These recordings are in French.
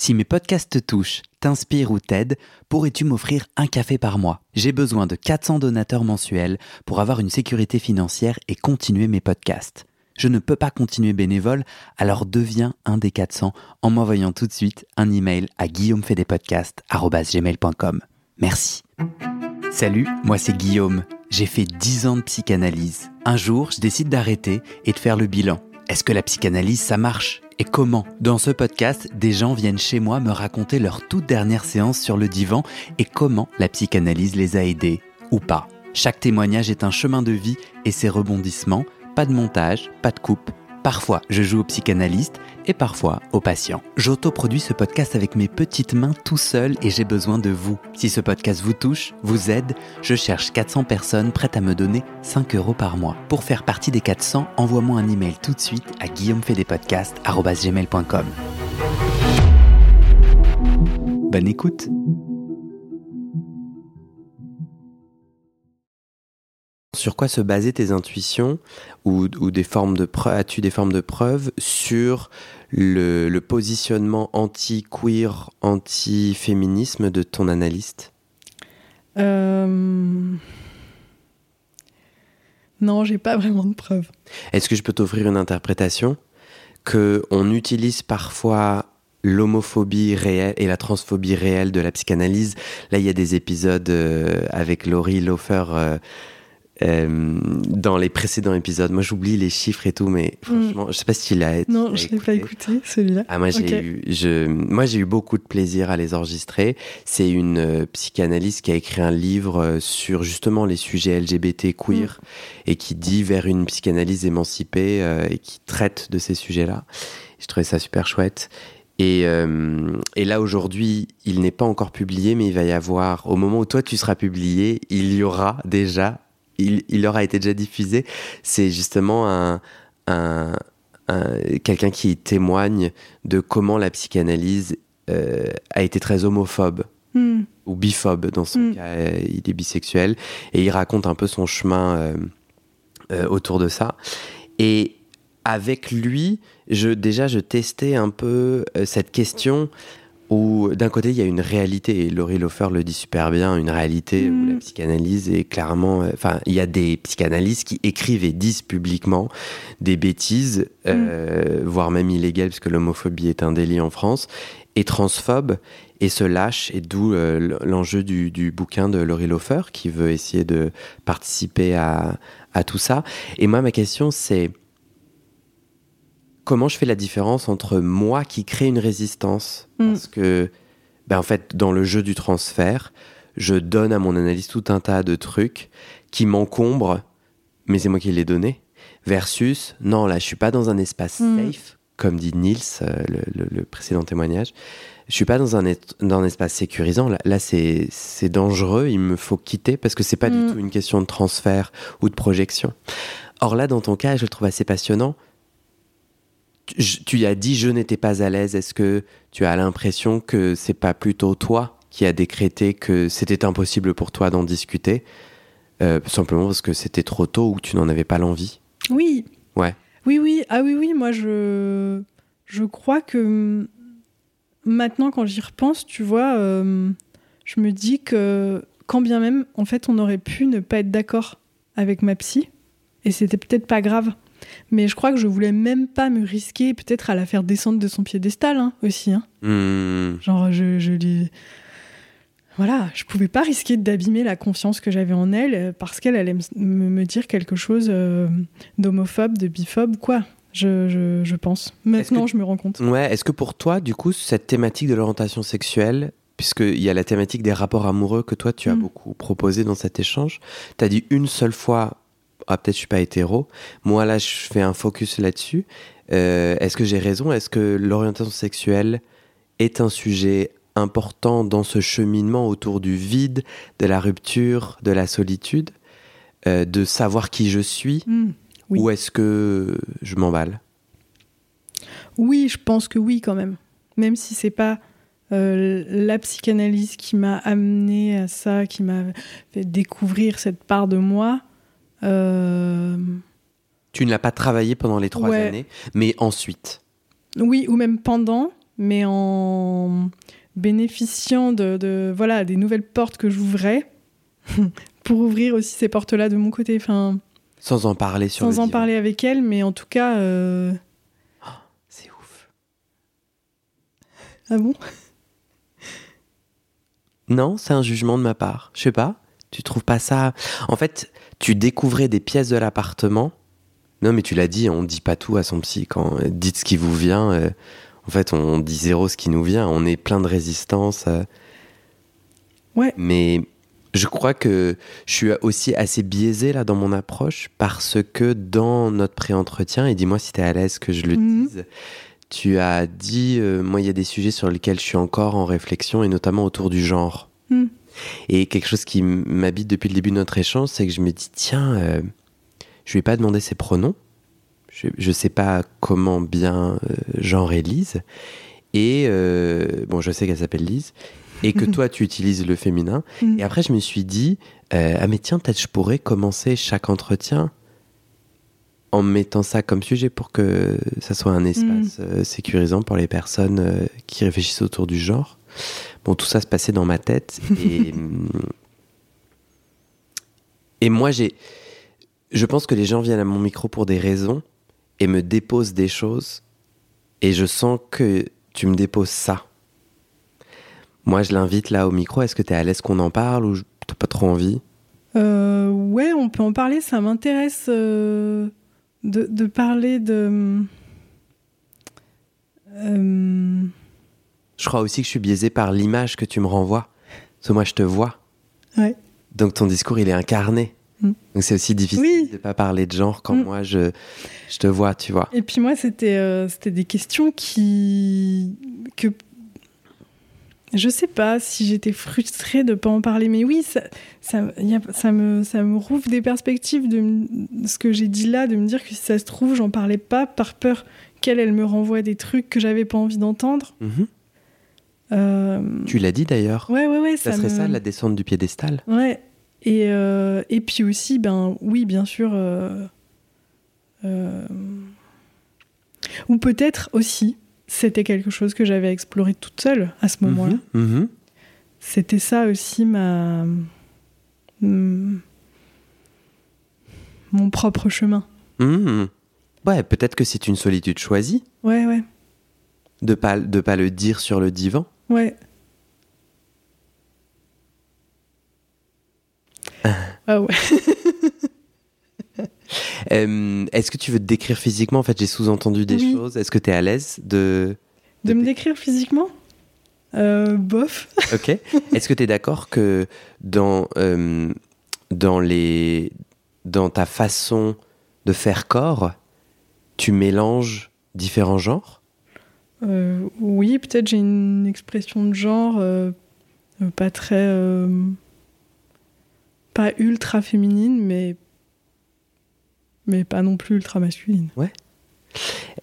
Si mes podcasts te touchent, t'inspirent ou t'aident, pourrais-tu m'offrir un café par mois? J'ai besoin de 400 donateurs mensuels pour avoir une sécurité financière et continuer mes podcasts. Je ne peux pas continuer bénévole, alors deviens un des 400 en m'envoyant tout de suite un email à guillaumefedepodcast.com. Merci. Salut, moi c'est Guillaume. J'ai fait 10 ans de psychanalyse. Un jour, je décide d'arrêter et de faire le bilan. Est-ce que la psychanalyse, ça marche? Et comment Dans ce podcast, des gens viennent chez moi me raconter leur toute dernière séance sur le divan et comment la psychanalyse les a aidés ou pas. Chaque témoignage est un chemin de vie et ses rebondissements, pas de montage, pas de coupe. Parfois, je joue au psychanalyste et parfois au patient. J'autoproduis ce podcast avec mes petites mains tout seul et j'ai besoin de vous. Si ce podcast vous touche, vous aide, je cherche 400 personnes prêtes à me donner 5 euros par mois. Pour faire partie des 400, envoie-moi un email tout de suite à guillaumefedepodcast.com. Bonne écoute Sur quoi se baser tes intuitions ou, des formes de as-tu des formes de preuves sur le, positionnement anti-queer, anti-féminisme de ton analyste? Euh... Non, j'ai pas vraiment de preuves. Est-ce que je peux t'offrir une interprétation? Que on utilise parfois l'homophobie réelle et la transphobie réelle de la psychanalyse Là, il y a des épisodes euh, avec Laurie Lofer. Euh, euh, dans les précédents épisodes. Moi, j'oublie les chiffres et tout, mais mm. franchement, je sais pas si tu l'as. Non, je l'ai pas écouté celui-là. Ah, moi, j'ai eu, je, moi, j'ai eu beaucoup de plaisir à les enregistrer. C'est une euh, psychanalyste qui a écrit un livre euh, sur justement les sujets LGBT queer mm. et qui dit vers une psychanalyse émancipée et qui traite de ces sujets-là. Je trouvais ça super chouette. Et, et, là, aujourd'hui, il n'est pas encore publié, mais il va y avoir, au moment où toi tu seras publié, il y aura déjà il, il aura été déjà diffusé, c'est justement un, quelqu'un qui témoigne de comment la psychanalyse euh, a été très homophobe. Hmm. ou biphobe dans son hmm. cas, euh, il est bisexuel et il raconte un peu son chemin euh, autour de ça. Et avec lui, je, déjà je testais un peu cette question où d'un côté il y a une réalité, et Laurie Lofer le dit super bien, une réalité où la mm. psychanalyse est clairement... Euh, enfin, il y a des psychanalystes qui écrivent et disent publiquement des bêtises, euh, mm. voire même illégales, parce que l'homophobie est un délit en France, et transphobes, et se lâchent, et d'où euh, l'enjeu du, du, bouquin de Laurie Lofer, qui veut essayer de participer à, à tout ça. Et moi, ma question, c'est comment je fais la différence entre moi qui crée une résistance mm. Parce que, ben en fait, dans le jeu du transfert, je donne à mon analyse tout un tas de trucs qui m'encombrent, mais c'est moi qui les donné. Versus, non, là, je suis pas dans un espace mm. safe, comme dit Niels, euh, le, précédent témoignage. Je suis pas dans un, dans un espace sécurisant. Là, c'est dangereux. Il me faut quitter parce que c'est pas du mm. tout une question de transfert ou de projection. Or là, dans ton cas, je le trouve assez passionnant tu y as dit je n'étais pas à l'aise. Est-ce que tu as l'impression que c'est pas plutôt toi qui a décrété que c'était impossible pour toi d'en discuter, euh, simplement parce que c'était trop tôt ou tu n'en avais pas l'envie? Oui. Ouais. Oui, oui. Ah oui, oui. Moi, je, je crois que maintenant, quand j'y repense, tu vois, euh, je me dis que quand bien même, en fait, on aurait pu ne pas être d'accord avec ma psy, et c'était peut-être pas grave. Mais je crois que je voulais même pas me risquer peut-être à la faire descendre de son piédestal hein, aussi. Hein. Hmm. Genre, je, je lui... Voilà, je pouvais pas risquer d'abîmer la confiance que j'avais en elle euh, parce qu'elle allait me, dire quelque chose euh, d'homophobe, de biphobe, quoi. Je, je, je pense. Maintenant, je me rends compte. Ouais, est-ce que pour toi, du coup, cette thématique de l'orientation sexuelle, puisqu'il y a la thématique des rapports amoureux que toi, tu as mm. beaucoup proposé dans cet échange, tu as dit une seule fois ah, peut-être je suis pas hétéro. Moi, là, je fais un focus là-dessus. Euh, est-ce que j'ai raison? Est-ce que l'orientation sexuelle est un sujet important dans ce cheminement autour du vide, de la rupture, de la solitude, euh, de savoir qui je suis? Hmm, Ou est-ce que je m'emballe? Oui, je pense que oui, quand même. Même si c'est pas euh, la psychanalyse qui m'a amené à ça, qui m'a fait découvrir cette part de moi, euh, tu ne l'as pas travaillé pendant les trois années, mais ensuite Oui, ou même pendant, mais en bénéficiant de, voilà des nouvelles portes que j'ouvrais pour ouvrir aussi ces portes-là de mon côté. Enfin, sans en parler sur Sans en parler avec elle, mais en tout cas. Euh, oh, c'est ouf. Ah bon? Non, c'est un jugement de ma part. Je sais pas. Tu trouves pas ça En fait, tu découvrais des pièces de l'appartement. Non, mais tu l'as dit, on dit pas tout à son psy. Quand dites ce qui vous vient, euh, en fait, on dit zéro ce qui nous vient. On est plein de résistance. Euh. Ouais. Mais je crois que je suis aussi assez biaisé là dans mon approche parce que dans notre pré-entretien, et dis-moi si tu es à l'aise que je le mhm. dise, tu as dit, euh, moi il y a des sujets sur lesquels je suis encore en réflexion et notamment autour du genre. Mhm. Et quelque chose qui m'habite depuis le début de notre échange, c'est que je me dis, tiens, euh, je lui ai pas demandé ses pronoms, je, ne sais pas comment bien euh, genre est Lise, et bon, je sais qu'elle s'appelle Lise, et que toi tu utilises le féminin. Mm. Et après je me suis dit, euh, ah mais tiens, peut-être je pourrais commencer chaque entretien en mettant ça comme sujet pour que ça soit un espace mm. euh, sécurisant pour les personnes euh, qui réfléchissent autour du genre. Bon, tout ça se passait dans ma tête et, et moi j'ai, je pense que les gens viennent à mon micro pour des raisons et me déposent des choses et je sens que tu me déposes ça moi, je l'invite là au micro. Est-ce que tu es à l'aise qu'on en parle ou t'as pas trop envie? Euh, Ouais, on peut en parler. Ça m'intéresse euh, de, parler de. Euh, je crois aussi que je suis biaisé par l'image que tu me renvoies. Parce que moi, je te vois. Ouais. Donc ton discours, il est incarné. Mm. Donc c'est aussi difficile de de pas parler de genre quand mm. moi je, je te vois, tu vois. Et puis moi, c'était euh, c'était des questions qui que je sais pas si j'étais frustrée de pas en parler, mais oui, ça, ça, me, ça me rouvre des perspectives de, ce que j'ai dit là, de me dire que si ça se trouve, j'en parlais pas par peur qu'elle, elle me renvoie des trucs que j'avais pas envie d'entendre. Mhm. Euh, tu l'as dit d'ailleurs. Ouais, ouais, ouais. Ça, serait ça, la descente du piédestal. Ouais. Et, euh, et puis aussi, ben oui, bien sûr. Euh, ou peut-être aussi, c'était quelque chose que j'avais exploré toute seule à ce mhm, moment-là. Mhm. C'était ça aussi ma mon propre chemin. Mhm. Ouais, peut-être que c'est une solitude choisie. Ouais, ouais. De pas de pas le dire sur le divan. Ouais. ah ouais. Euh, est-ce que tu veux te décrire physiquement? En fait, j'ai sous-entendu des choses. Est-ce que tu es à l'aise de... De, me décrire physiquement? Euh, Bof. ok. Est-ce que tu es d'accord que dans, euh, dans, les, dans ta façon de faire corps, tu mélanges différents genres? Oui, peut-être j'ai une expression de genre pas très... pas ultra féminine, mais mais pas non plus ultra masculine. Ouais.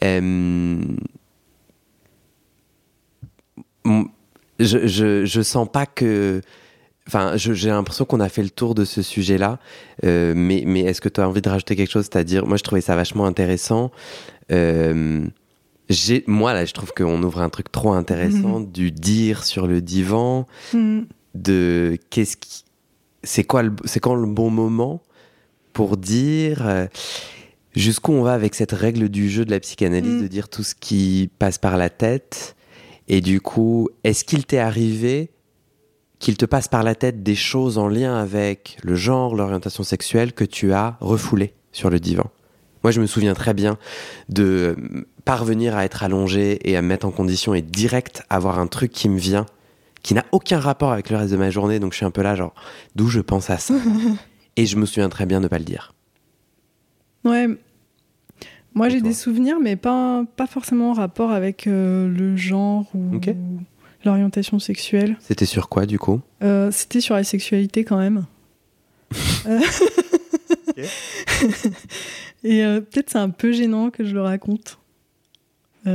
Euh, je, je, je, sens pas que. Enfin, j'ai l'impression qu'on a fait le tour de ce sujet-là, euh, mais, mais est-ce que tu as envie de rajouter quelque chose? C'est-à-dire, moi, je trouvais ça vachement intéressant. Euh, moi, là, je trouve qu'on ouvre un truc trop intéressant mm-hmm. du dire sur le divan, mm. de qu'est-ce qui. C'est quoi c'est quand le bon moment pour dire euh, jusqu'où on va avec cette règle du jeu de la psychanalyse, mm. de dire tout ce qui passe par la tête. Et du coup, est-ce qu'il t'est arrivé qu'il te passe par la tête des choses en lien avec le genre, l'orientation sexuelle que tu as refoulé sur le divan? Moi, je me souviens très bien de parvenir à être allongé et à me mettre en condition et direct avoir un truc qui me vient, qui n'a aucun rapport avec le reste de ma journée. Donc, je suis un peu là, genre, d'où je pense à ça? Et je me souviens très bien de ne pas le dire. Ouais. Moi, j'ai des souvenirs, mais pas, pas forcément en rapport avec euh, le genre ou, l'orientation sexuelle. C'était sur quoi, du coup? Euh, C'était sur la sexualité, quand même. Et euh, peut-être c'est un peu gênant que je le raconte. ouais,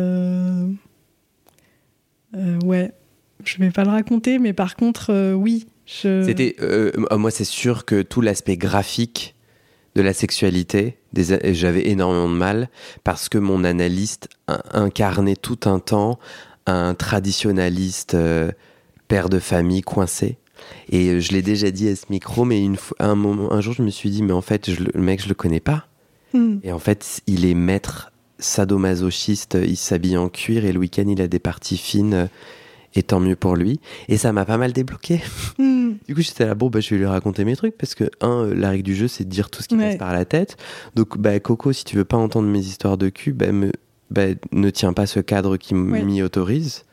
je vais pas le raconter, mais par contre, oui, c'était, euh, moi, c'est sûr que tout l'aspect graphique de la sexualité, j'avais énormément de mal parce que mon analyste incarnait tout un temps un traditionnaliste euh, père de famille coincé. Et euh, je l'ai déjà dit à ce micro, mais une un, moment, un jour, je me suis dit, mais en fait, je, le mec, je le connais pas. Hmm. Et en fait, il est maître sadomasochiste, il s'habille en cuir et le week-end, il a des parties fines et tant mieux pour lui. Et ça m'a pas mal débloqué. Hmm. du coup, j'étais là, bon, bah, je vais lui raconter mes trucs parce que, un, la règle du jeu, c'est de dire tout ce qui passe par la tête. Donc, bah, Coco, si tu veux pas entendre mes histoires de cul, bah, me, bah, ne tiens pas ce cadre qui m'y autorise.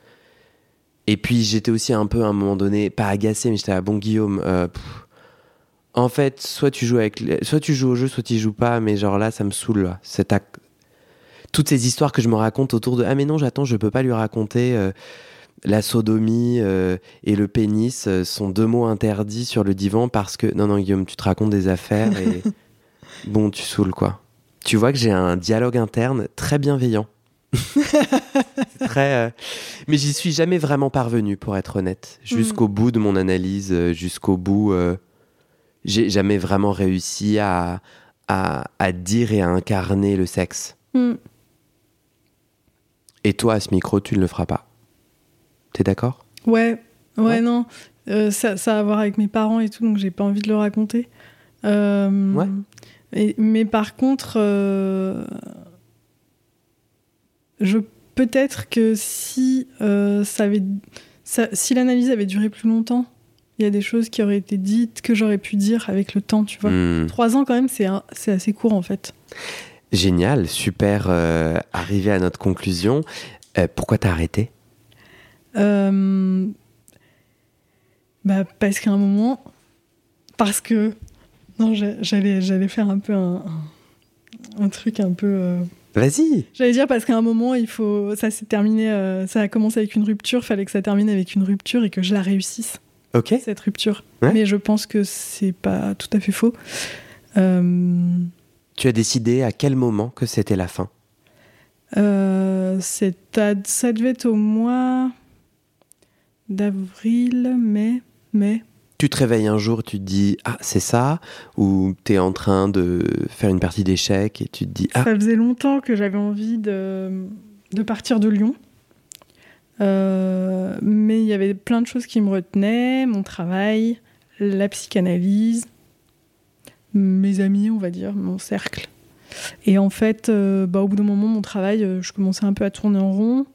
Et puis, j'étais aussi un peu à un moment donné, pas agacé, mais j'étais là, bon, Guillaume, euh, en fait, soit tu joues avec, soit tu joues au jeu, soit tu joues pas, mais genre là, ça me saoule, là. Toutes ces histoires que je me raconte autour de, ah, mais non, j'attends, je peux pas lui raconter. Euh, la sodomie euh, et le pénis euh, sont deux mots interdits sur le divan parce que non non Guillaume tu te racontes des affaires et bon tu saoules quoi. Tu vois que j'ai un dialogue interne très bienveillant. très euh, mais j'y suis jamais vraiment parvenu pour être honnête. Jusqu'au mm. bout de mon analyse, jusqu'au bout j'ai jamais vraiment réussi à, à, dire et à incarner le sexe. Mm. Et toi à ce micro tu ne le feras pas. T'es d'accord? Ouais, ouais, non. Euh, ça, ça, a à voir avec mes parents et tout, donc j'ai pas envie de le raconter. Euh, ouais. mais par contre, euh, je peut-être que si ça avait, si l'analyse avait duré plus longtemps, il y a des choses qui auraient été dites que j'aurais pu dire avec le temps, tu vois. Hmm. Trois ans quand même, c'est c'est assez court en fait. Génial, super. arrivé à notre conclusion. pourquoi t'as arrêté? Euh, bah, Parce qu'à un moment, parce que. Non, j'allais, j'allais faire un peu un, un truc un peu. Euh, Vas-y. J'allais dire parce qu'à un moment, il faut, ça s'est terminé, euh, ça a commencé avec une rupture, fallait que ça termine avec une rupture et que je la réussisse. Cette rupture. Mais je pense que c'est pas tout à fait faux. Tu as décidé à quel moment que c'était la fin? Ça devait être au mois d'avril, mai, mai. Tu te réveilles un jour, tu te dis ah c'est ça, ou tu es en train de faire une partie d'échecs et tu te dis ah. Ça faisait longtemps que j'avais envie de, de, partir de Lyon, euh, mais il y avait plein de choses qui me retenaient, mon travail, la psychanalyse, mes amis, on va dire, mon cercle. Et en fait, euh, bah, au bout d'un moment, mon travail, euh, je commençais un peu à tourner en rond.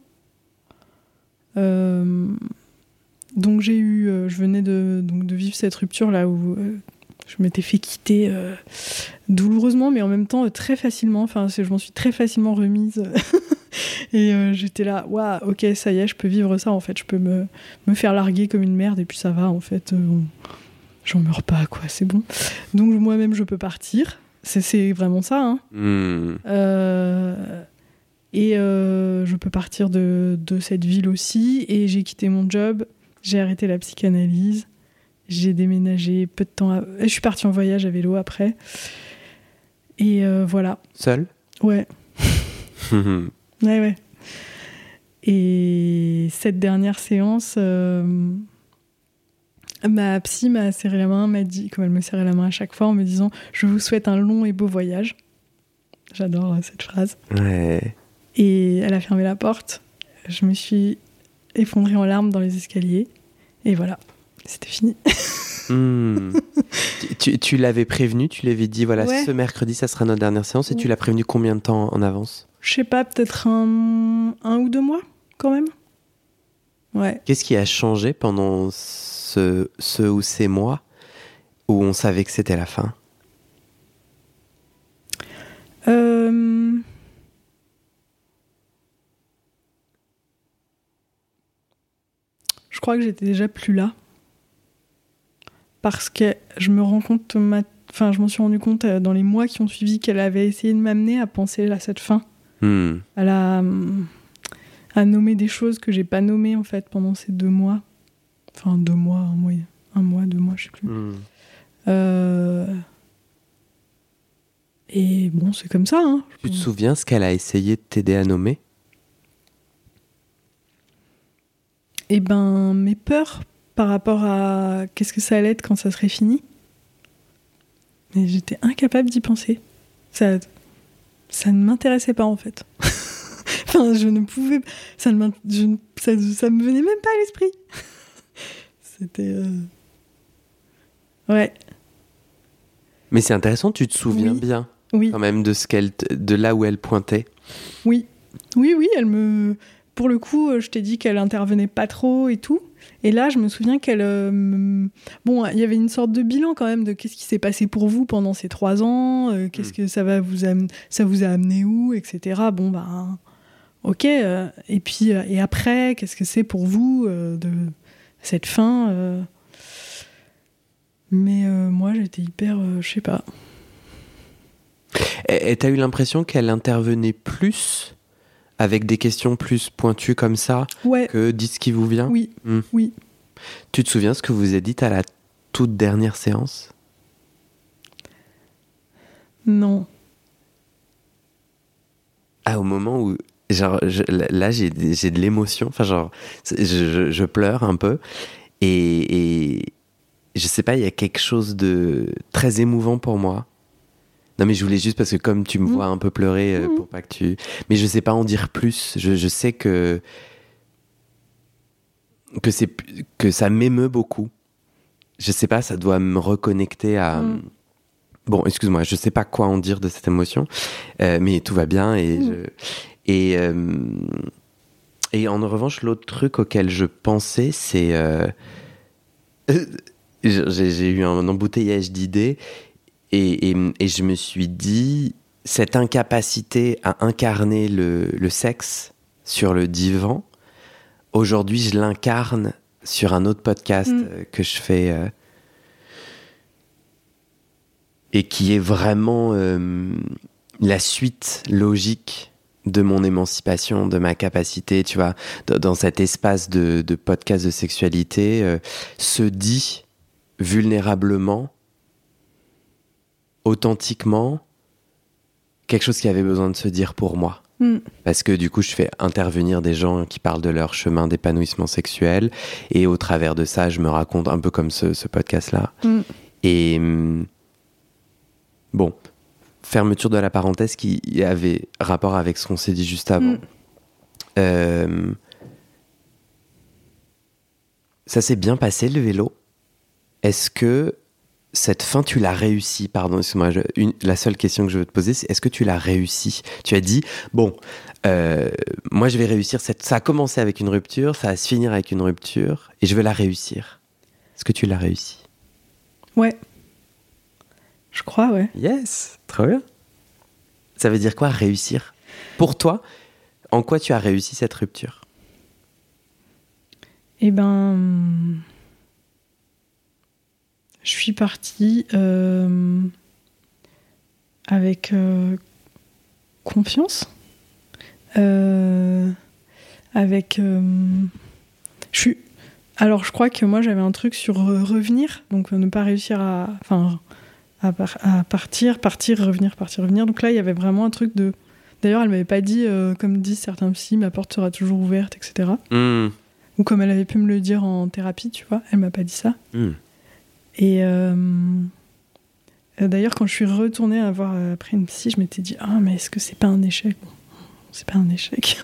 Donc j'ai eu, euh, je venais de, donc de vivre cette rupture là où euh, je m'étais fait quitter euh, douloureusement, mais en même temps très facilement. Enfin, je m'en suis très facilement remise. et j'étais là, waouh, ok, ça y est, je peux vivre ça en fait. Je peux me, me faire larguer comme une merde et puis ça va en fait. J'en meurs pas, quoi, c'est bon. Donc moi-même, je peux partir. C'est vraiment ça. Hein. Hmm. et je peux partir de, de cette ville aussi. Et j'ai quitté mon job j'ai arrêté la psychanalyse. J'ai déménagé peu de temps. Je suis partie en voyage à vélo après. Et euh, voilà. Seule? Ouais. ouais, ouais. Et cette dernière séance, euh, ma psy m'a serré la main, m'a dit, comme elle me serrait la main à chaque fois, en me disant Je vous souhaite un long et beau voyage. J'adore euh, cette phrase. Ouais. Et elle a fermé la porte. Je me suis effondrée en larmes dans les escaliers. Et voilà, c'était fini. Hmm. tu, l'avais prévenu, tu l'avais dit, voilà, ce mercredi, ça sera notre dernière séance, et tu l'as prévenu combien de temps en avance? Je sais pas, peut-être un, un, ou deux mois, quand même. Ouais. Qu'est-ce qui a changé pendant ce, ce ou ces mois où on savait que c'était la fin? Euh... je crois que j'étais déjà plus là. Parce que je me rends compte, enfin, je m'en suis rendu compte euh, dans les mois qui ont suivi qu'elle avait essayé de m'amener à penser à cette fin. Hmm. Elle a à nommer des choses que j'ai pas nommées en fait pendant ces deux mois. Enfin, deux mois, un mois, un mois, deux mois, je sais plus. Hmm. Euh, et bon, c'est comme ça. Hein. Tu te souviens ce qu'elle a essayé de t'aider à nommer? Eh ben, mes peurs par rapport à qu'est-ce que ça allait être quand ça serait fini. Mais j'étais incapable d'y penser. Ça, ça ne m'intéressait pas en fait. enfin, je ne pouvais. Ça ne ça, ça, me venait même pas à l'esprit. C'était. Euh, ouais. Mais c'est intéressant, tu te souviens bien oui. quand même de, ce qu'elle de là où elle pointait. Oui. Oui, oui, elle me. Pour le coup, je t'ai dit qu'elle intervenait pas trop et tout. Et là, je me souviens qu'elle. Euh, bon, il y avait une sorte de bilan quand même de qu'est-ce qui s'est passé pour vous pendant ces trois ans, euh, qu'est-ce mm. que ça, va vous ça vous a amené où, etc. Bon, bah. Ok. Euh, et puis, et après, qu'est-ce que c'est pour vous de cette fin Mais moi, j'étais hyper. je sais pas. Et t'as eu l'impression qu'elle intervenait plus avec des questions plus pointues comme ça que dites ce qui vous vient Oui. Hmm. Oui. Tu te souviens ce que vous avez dit à la toute dernière séance? Non. Ah, au moment où. Genre, là, j'ai de l'émotion. Enfin, genre, je, pleure un peu. Et, et je sais pas, il y a quelque chose de très émouvant pour moi non, mais je voulais juste parce que comme tu me mm. vois un peu pleurer, euh, mm. pour pas que tu. Mais je sais pas en dire plus. Je, je sais que. Que, c'est, que ça m'émeut beaucoup. Je sais pas, ça doit me reconnecter à. Mm. Bon, excuse-moi, je sais pas quoi en dire de cette émotion, euh, mais tout va bien et. et, euh, et en revanche, l'autre truc auquel je pensais, c'est. j'ai eu un embouteillage d'idées et, je me suis dit, cette incapacité à incarner le, sexe sur le divan, aujourd'hui je l'incarne sur un autre podcast mm. euh, que je fais euh, et qui est vraiment euh, la suite logique de mon émancipation, de ma capacité, tu vois, dans cet espace de, de podcast de sexualité, se dit vulnérablement authentiquement quelque chose qui avait besoin de se dire pour moi. Hmm. Parce que du coup, je fais intervenir des gens qui parlent de leur chemin d'épanouissement sexuel. Et au travers de ça, je me raconte un peu comme ce, podcast-là. Hmm. Et hmm, bon, fermeture de la parenthèse qui avait rapport avec ce qu'on s'est dit juste avant. Euh, ça s'est bien passé le vélo? Est-ce que cette fin, tu l'as réussi Pardon, excuse-moi. La seule question que je veux te poser, c'est est-ce que tu l'as réussi? Tu as dit, bon, euh, moi je vais réussir. Cette... Ça a commencé avec une rupture, ça va se finir avec une rupture, et je veux la réussir. Est-ce que tu l'as réussi? Ouais. Je crois, ouais. Yes, très bien. Ça veut dire quoi réussir? Pour toi, en quoi tu as réussi cette rupture? Eh ben je suis partie euh, avec euh, confiance, euh, avec. je suis. Alors, je crois que moi, j'avais un truc sur revenir, donc ne pas réussir à, enfin, à, partir, partir, revenir, partir, revenir. Donc là, il y avait vraiment un truc de. D'ailleurs, elle m'avait pas dit, comme disent certains psy, ma porte sera toujours ouverte, etc. Hmm. Ou comme elle avait pu me le dire en thérapie, tu vois, elle m'a pas dit ça. Hmm. Et euh, d'ailleurs, quand je suis retournée à voir euh, après une psy, je m'étais dit Ah, mais est-ce que c'est pas un échec? C'est pas un échec.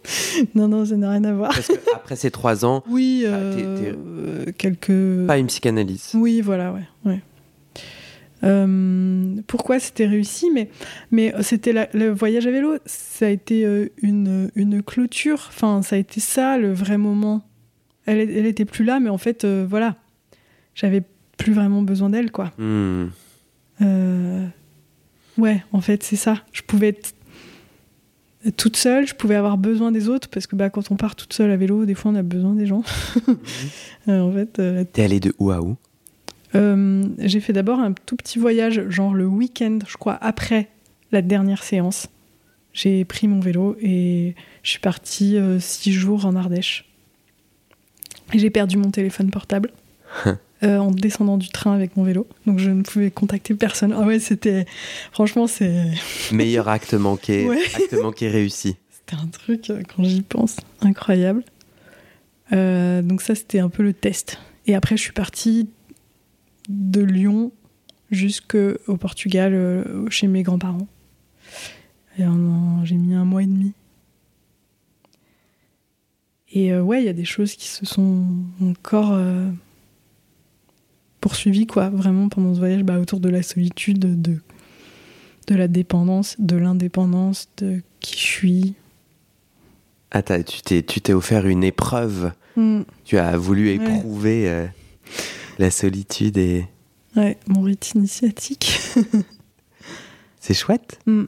non, non, ça n'a rien à voir. Parce après ces trois ans, oui, euh, quelques. Pas une psychanalyse. Oui, voilà, ouais. ouais. pourquoi c'était réussi, mais, mais c'était le voyage à vélo, ça a été une, une clôture, enfin, ça a été ça le vrai moment. Elle, elle était plus là, mais en fait, voilà, j'avais plus vraiment besoin d'elle, quoi. Hmm. Euh, ouais, en fait, c'est ça. Je pouvais être toute seule, je pouvais avoir besoin des autres parce que bah, quand on part toute seule à vélo, des fois on a besoin des gens. Euh, en fait. Euh, T'es allée de où à où? J'ai fait d'abord un tout petit voyage, genre le week-end, je crois, après la dernière séance. J'ai pris mon vélo et je suis partie six jours en Ardèche. J'ai perdu mon téléphone portable. Euh, en descendant du train avec mon vélo. Donc je ne pouvais contacter personne. Ah ouais, c'était. Franchement, c'est. Meilleur acte manqué, acte manqué réussi. C'était un truc, euh, quand j'y pense, incroyable. Euh, donc ça, c'était un peu le test. Et après, je suis partie de Lyon jusqu'au Portugal, chez mes grands-parents. Et j'ai mis un mois et demi. Et ouais, il y a des choses qui se sont encore poursuivies, quoi, vraiment pendant ce voyage, bah, autour de la solitude, de, de la dépendance, de l'indépendance, de qui je suis. Ah, tu t'es, tu t'es offert une épreuve. Mm. Tu as voulu éprouver la solitude et. Ouais, mon rite initiatique. c'est chouette. Mm.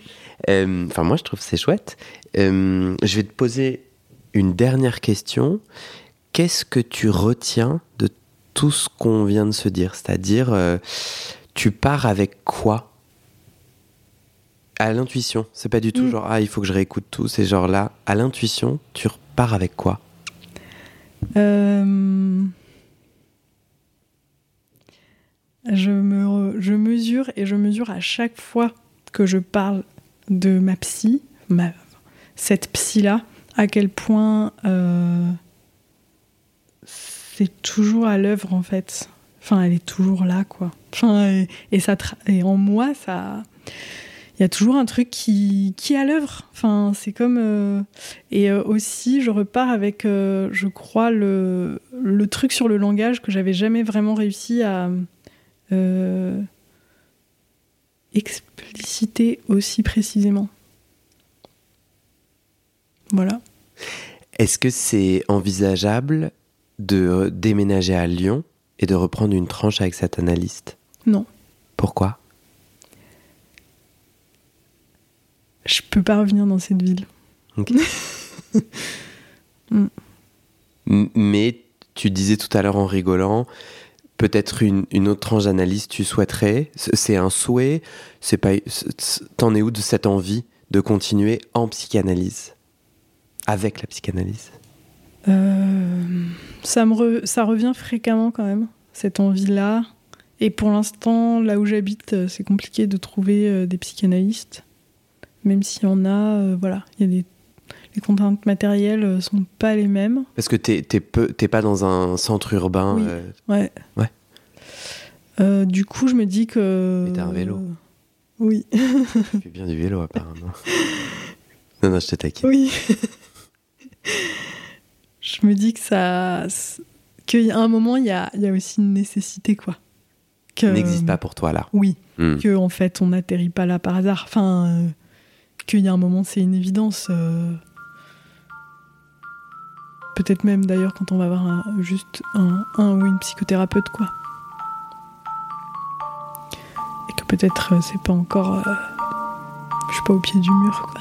Euh, enfin, moi, je trouve que c'est chouette. Euh, je vais te poser une dernière question. Qu'est-ce que tu retiens de tout ce qu'on vient de se dire C'est-à-dire, euh, tu pars avec quoi? À l'intuition. C'est pas du tout mm. genre, ah, il faut que je réécoute tout. C'est genre là, à l'intuition, tu repars avec quoi? Je, me, je mesure et je mesure à chaque fois que je parle de ma psy, ma, cette psy-là, à quel point euh, c'est toujours à l'œuvre en fait. Enfin, elle est toujours là, quoi. Et, en moi, ça. Il y a toujours un truc qui, qui est à l'œuvre. Enfin, c'est comme. Euh, et euh, aussi, je repars avec, je crois, le, truc sur le langage que j'avais jamais vraiment réussi à, euh, expliciter aussi précisément. Voilà. Est-ce que c'est envisageable de déménager à Lyon et de reprendre une tranche avec cet analyste Non. Pourquoi? Je peux pas revenir dans cette ville. Mm. Mais tu disais tout à l'heure en rigolant, peut-être une, autre tranche d'analyse tu souhaiterais? C'est un souhait? C'est pas T'en es où de cette envie de continuer en psychanalyse? Avec la psychanalyse? Ça, me ça revient fréquemment quand même, cette envie-là. Et pour l'instant, là où j'habite, euh, c'est compliqué de trouver euh, des psychanalystes. Même si on a, voilà, il y a des les contraintes matérielles euh, sont pas les mêmes. Parce que t'es t'es pas dans un centre urbain. Oui. Euh, ouais. Ouais. Euh, du coup, je me dis que. Mais t'as un vélo. Oui. tu fais bien du vélo apparemment. non non, je te taquine. Oui. je me dis que ça, qu'à un moment il y a, y a aussi une nécessité quoi. Que n'existe pas pour toi là. Oui. Hmm. Que en fait on n'atterrit pas là par hasard. Enfin, qu'il y a un moment c'est une évidence. Peut-être même d'ailleurs quand on va voir juste un, ou une psychothérapeute, quoi. Et que peut-être euh, c'est pas encore. Euh, je suis pas au pied du mur, quoi.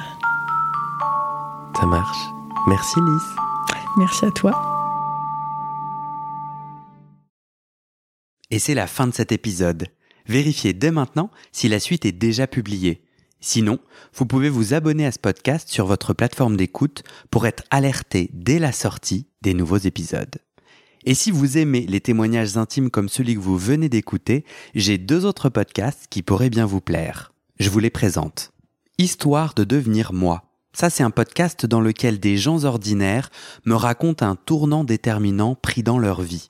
Ça marche. Merci Lys. Merci à toi. Et c'est la fin de cet épisode. Vérifiez dès maintenant si la suite est déjà publiée. Sinon, vous pouvez vous abonner à ce podcast sur votre plateforme d'écoute pour être alerté dès la sortie des nouveaux épisodes. Et si vous aimez les témoignages intimes comme celui que vous venez d'écouter, j'ai deux autres podcasts qui pourraient bien vous plaire. Je vous les présente. Histoire de devenir moi. Ça, c'est un podcast dans lequel des gens ordinaires me racontent un tournant déterminant pris dans leur vie.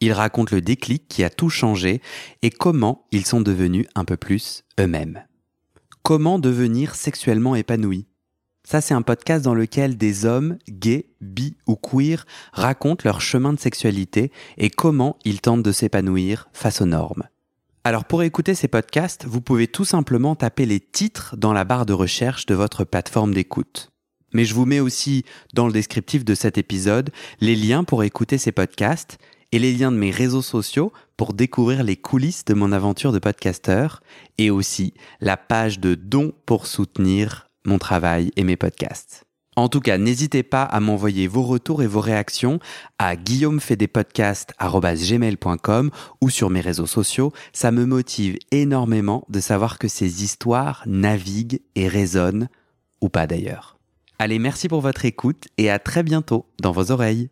Ils racontent le déclic qui a tout changé et comment ils sont devenus un peu plus eux-mêmes. Comment devenir sexuellement épanoui Ça, c'est un podcast dans lequel des hommes, gays, bi ou queer, racontent leur chemin de sexualité et comment ils tentent de s'épanouir face aux normes. Alors pour écouter ces podcasts, vous pouvez tout simplement taper les titres dans la barre de recherche de votre plateforme d'écoute. Mais je vous mets aussi dans le descriptif de cet épisode les liens pour écouter ces podcasts et les liens de mes réseaux sociaux pour découvrir les coulisses de mon aventure de podcasteur et aussi la page de dons pour soutenir mon travail et mes podcasts. En tout cas, n'hésitez pas à m'envoyer vos retours et vos réactions à guillaumefedepodcast.com ou sur mes réseaux sociaux. Ça me motive énormément de savoir que ces histoires naviguent et résonnent, ou pas d'ailleurs. Allez, merci pour votre écoute et à très bientôt dans vos oreilles.